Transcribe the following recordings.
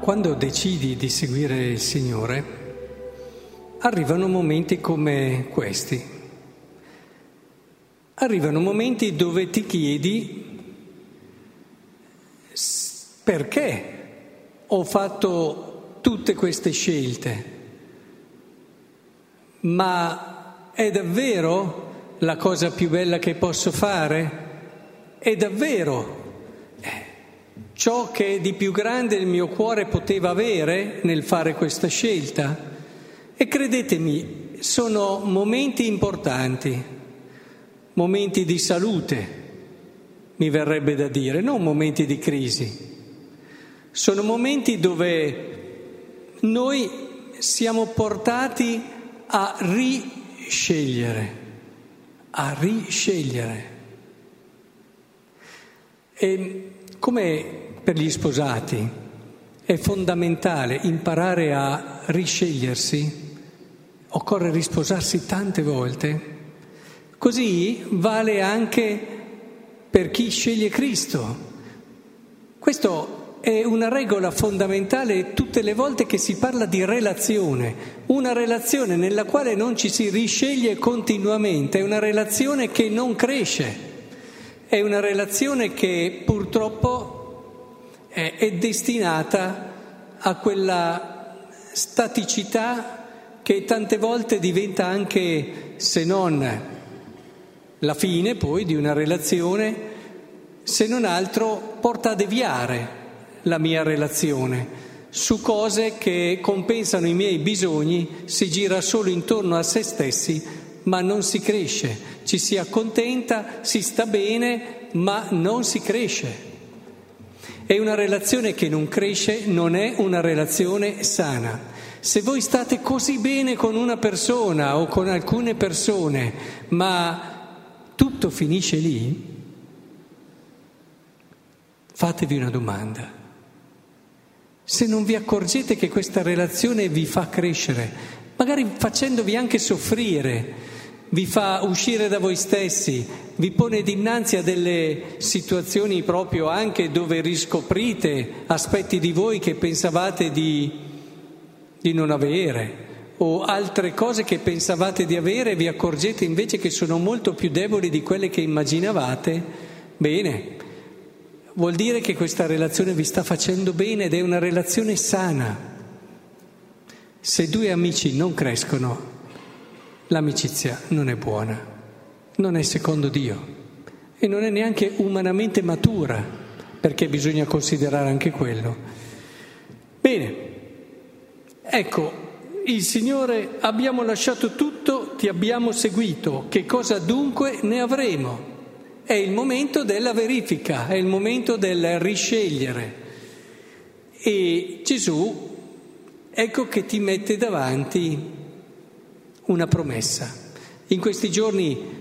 quando decidi di seguire il Signore, arrivano momenti come questi. Arrivano momenti dove ti chiedi perché ho fatto tutte queste scelte, ma è davvero la cosa più bella che posso fare? È davvero ciò che di più grande il mio cuore poteva avere nel fare questa scelta. E credetemi, sono momenti importanti, momenti di salute, mi verrebbe da dire, non momenti di crisi. Sono momenti dove noi siamo portati a riscegliere, a riscegliere. E come per gli sposati. È fondamentale imparare a riscegliersi, occorre risposarsi tante volte, così vale anche per chi sceglie Cristo. Questo è una regola fondamentale tutte le volte che si parla di relazione, una relazione nella quale non ci si risceglie continuamente, è una relazione che non cresce, è una relazione che purtroppo è, è destinata a quella staticità che tante volte diventa anche, se non la fine poi di una relazione, se non altro porta a deviare la mia relazione su cose che compensano i miei bisogni, si gira solo intorno a se stessi, ma non si cresce, ci si accontenta, si sta bene, ma non si cresce. E una relazione che non cresce non è una relazione sana. Se voi state così bene con una persona o con alcune persone, ma tutto finisce lì, fatevi una domanda. Se non vi accorgete che questa relazione vi fa crescere, magari facendovi anche soffrire, vi fa uscire da voi stessi, vi pone dinanzi a delle situazioni proprio anche dove riscoprite aspetti di voi che pensavate di, di non avere o altre cose che pensavate di avere e vi accorgete invece che sono molto più deboli di quelle che immaginavate, bene, vuol dire che questa relazione vi sta facendo bene ed è una relazione sana. Se due amici non crescono, l'amicizia non è buona, non è secondo Dio e non è neanche umanamente matura, perché bisogna considerare anche quello. Bene, ecco, il Signore abbiamo lasciato tutto, ti abbiamo seguito, che cosa dunque ne avremo? È il momento della verifica, è il momento del riscegliere. E Gesù, ecco che ti mette davanti una promessa. In questi giorni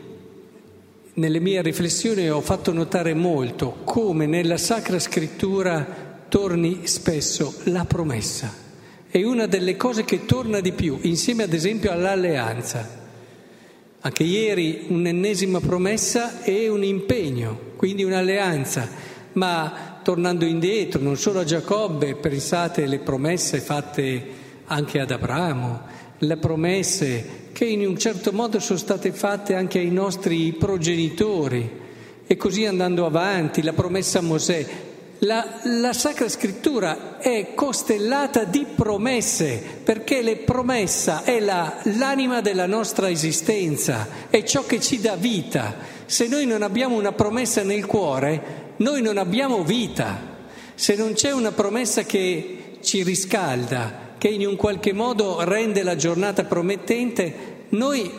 nelle mie riflessioni ho fatto notare molto come nella Sacra Scrittura torni spesso la promessa. È una delle cose che torna di più, insieme ad esempio all'alleanza. Anche ieri un'ennesima promessa e un impegno, quindi un'alleanza. Ma tornando indietro, non solo a Giacobbe, pensate alle promesse fatte anche ad Abramo, le promesse che in un certo modo sono state fatte anche ai nostri progenitori e così andando avanti, la promessa a Mosè. La, la Sacra Scrittura è costellata di promesse perché la promessa è la, l'anima della nostra esistenza, è ciò che ci dà vita. Se noi non abbiamo una promessa nel cuore, noi non abbiamo vita. Se non c'è una promessa che ci riscalda, che in un qualche modo rende la giornata promettente, noi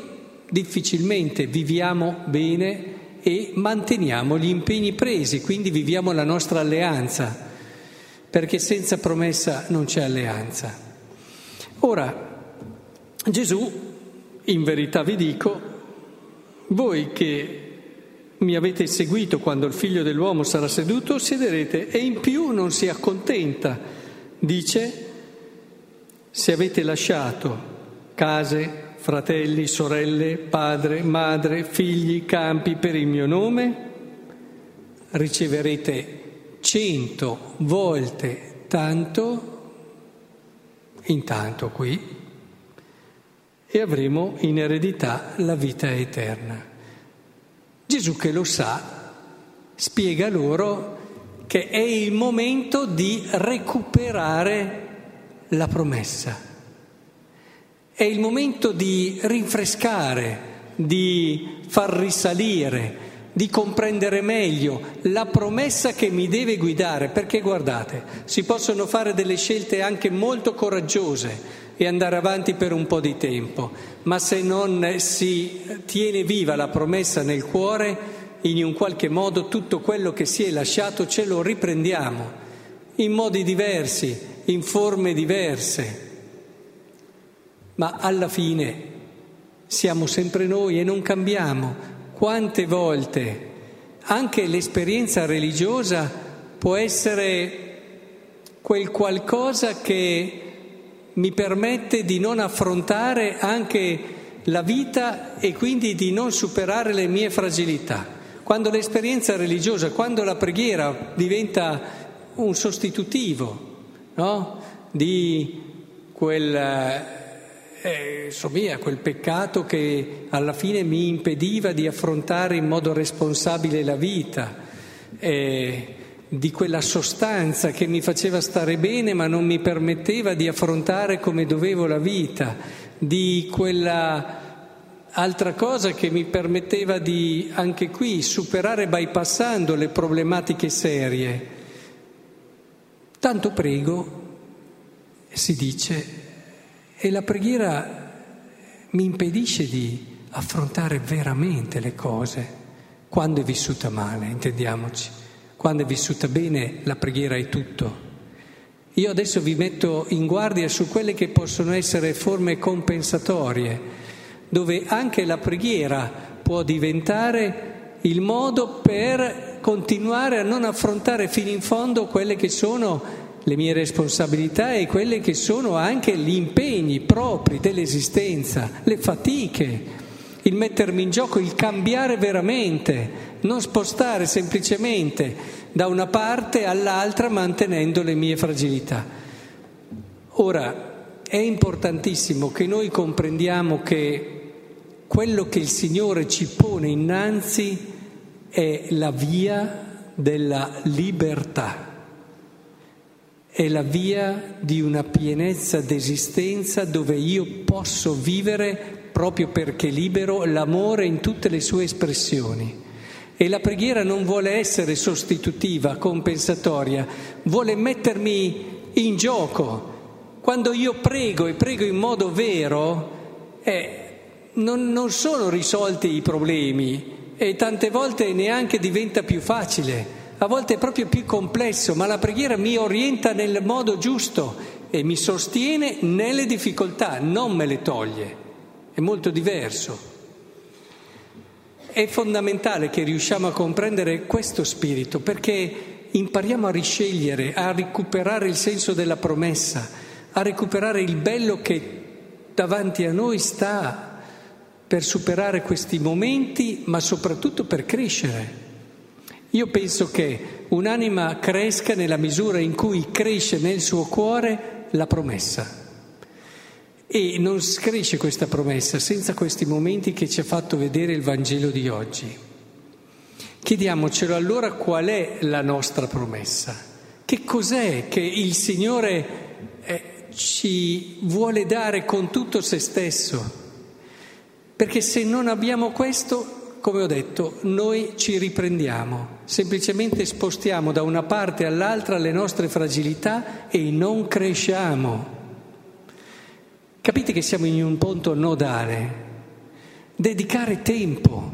difficilmente viviamo bene e manteniamo gli impegni presi, quindi viviamo la nostra alleanza, perché senza promessa non c'è alleanza. Ora, Gesù, in verità vi dico, voi che mi avete seguito quando il figlio dell'uomo sarà seduto, siederete e in più non si accontenta, dice, se avete lasciato case, fratelli, sorelle, padre, madre, figli, campi per il mio nome, riceverete cento volte tanto intanto qui e avremo in eredità la vita eterna. Gesù che lo sa spiega loro che è il momento di recuperare la promessa, è il momento di rinfrescare, di far risalire, di comprendere meglio la promessa che mi deve guidare, perché guardate, si possono fare delle scelte anche molto coraggiose e andare avanti per un po' di tempo, ma se non si tiene viva la promessa nel cuore, in un qualche modo tutto quello che si è lasciato ce lo riprendiamo, in modi diversi, in forme diverse, ma alla fine siamo sempre noi e non cambiamo. Quante volte anche l'esperienza religiosa può essere quel qualcosa che mi permette di non affrontare anche la vita e quindi di non superare le mie fragilità. Quando l'esperienza religiosa, quando la preghiera diventa un sostitutivo no? di quel eh, insomma, quel peccato che alla fine mi impediva di affrontare in modo responsabile la vita, eh, di quella sostanza che mi faceva stare bene ma non mi permetteva di affrontare come dovevo la vita, di quella altra cosa che mi permetteva di anche qui superare bypassando le problematiche serie. Tanto prego, si dice, e la preghiera mi impedisce di affrontare veramente le cose quando è vissuta male, intendiamoci. Quando è vissuta bene la preghiera è tutto. Io adesso vi metto in guardia su quelle che possono essere forme compensatorie, dove anche la preghiera può diventare il modo per continuare a non affrontare fino in fondo quelle che sono le mie responsabilità e quelle che sono anche gli impegni propri dell'esistenza, le fatiche, il mettermi in gioco, il cambiare veramente, non spostare semplicemente da una parte all'altra mantenendo le mie fragilità. Ora, è importantissimo che noi comprendiamo che quello che il Signore ci pone innanzi è la via della libertà è la via di una pienezza d'esistenza dove io posso vivere, proprio perché libero, l'amore in tutte le sue espressioni. E la preghiera non vuole essere sostitutiva, compensatoria, vuole mettermi in gioco. Quando io prego e prego in modo vero, eh, non, non sono risolti i problemi e tante volte neanche diventa più facile a volte è proprio più complesso, ma la preghiera mi orienta nel modo giusto e mi sostiene nelle difficoltà, non me le toglie. È molto diverso. È fondamentale che riusciamo a comprendere questo spirito perché impariamo a riscegliere, a recuperare il senso della promessa, a recuperare il bello che davanti a noi sta per superare questi momenti, ma soprattutto per crescere. Io penso che un'anima cresca nella misura in cui cresce nel suo cuore la promessa. E non cresce questa promessa senza questi momenti che ci ha fatto vedere il Vangelo di oggi. Chiediamocelo allora qual è la nostra promessa. Che cos'è che il Signore eh, ci vuole dare con tutto se stesso? Perché se non abbiamo questo come ho detto, noi ci riprendiamo, semplicemente spostiamo da una parte all'altra le nostre fragilità e non cresciamo. Capite che siamo in un punto nodale. Dedicare tempo,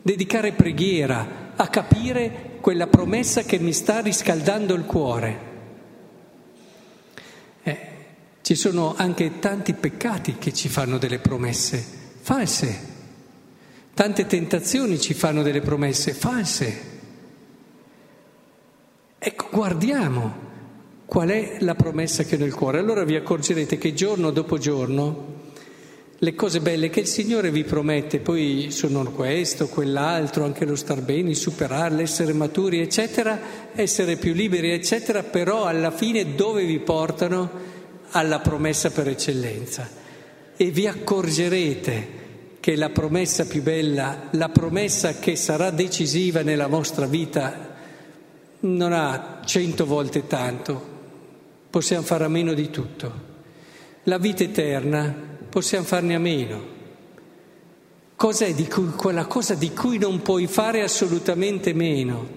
dedicare preghiera a capire quella promessa che mi sta riscaldando il cuore. Eh, ci sono anche tanti peccati che ci fanno delle promesse false Tante tentazioni ci fanno delle promesse false. Ecco, guardiamo qual è la promessa che ho nel cuore. Allora vi accorgerete che giorno dopo giorno le cose belle che il Signore vi promette, poi sono questo, quell'altro, anche lo star bene, superarle, essere maturi, eccetera, essere più liberi, eccetera, però alla fine dove vi portano? alla promessa per eccellenza e vi accorgerete che la promessa più bella, la promessa che sarà decisiva nella vostra vita, non ha cento volte tanto, possiamo fare a meno di tutto. La vita eterna possiamo farne a meno. Cos'è di cui, quella cosa di cui non puoi fare assolutamente meno?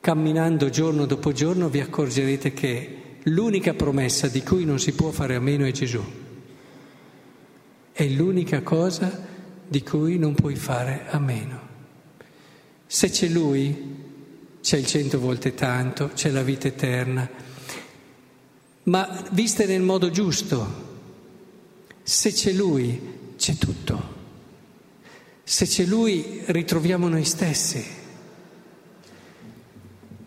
Camminando giorno dopo giorno vi accorgerete che l'unica promessa di cui non si può fare a meno è Gesù. È l'unica cosa di cui non puoi fare a meno. Se c'è Lui, c'è il cento volte tanto, c'è la vita eterna, ma viste nel modo giusto. Se c'è Lui, c'è tutto. Se c'è Lui, ritroviamo noi stessi.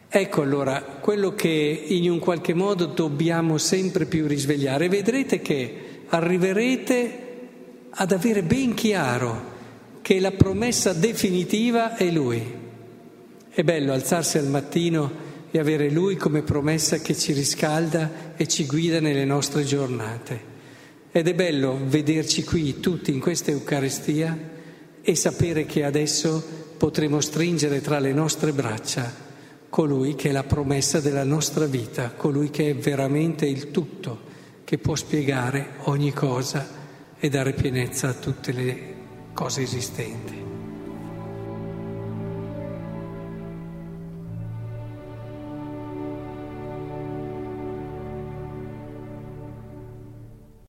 Ecco allora quello che in un qualche modo dobbiamo sempre più risvegliare. Vedrete che arriverete ad avere ben chiaro che la promessa definitiva è Lui. È bello alzarsi al mattino e avere Lui come promessa che ci riscalda e ci guida nelle nostre giornate. Ed è bello vederci qui tutti in questa Eucaristia e sapere che adesso potremo stringere tra le nostre braccia colui che è la promessa della nostra vita, colui che è veramente il tutto, che può spiegare ogni cosa e dare pienezza a tutte le cose esistenti.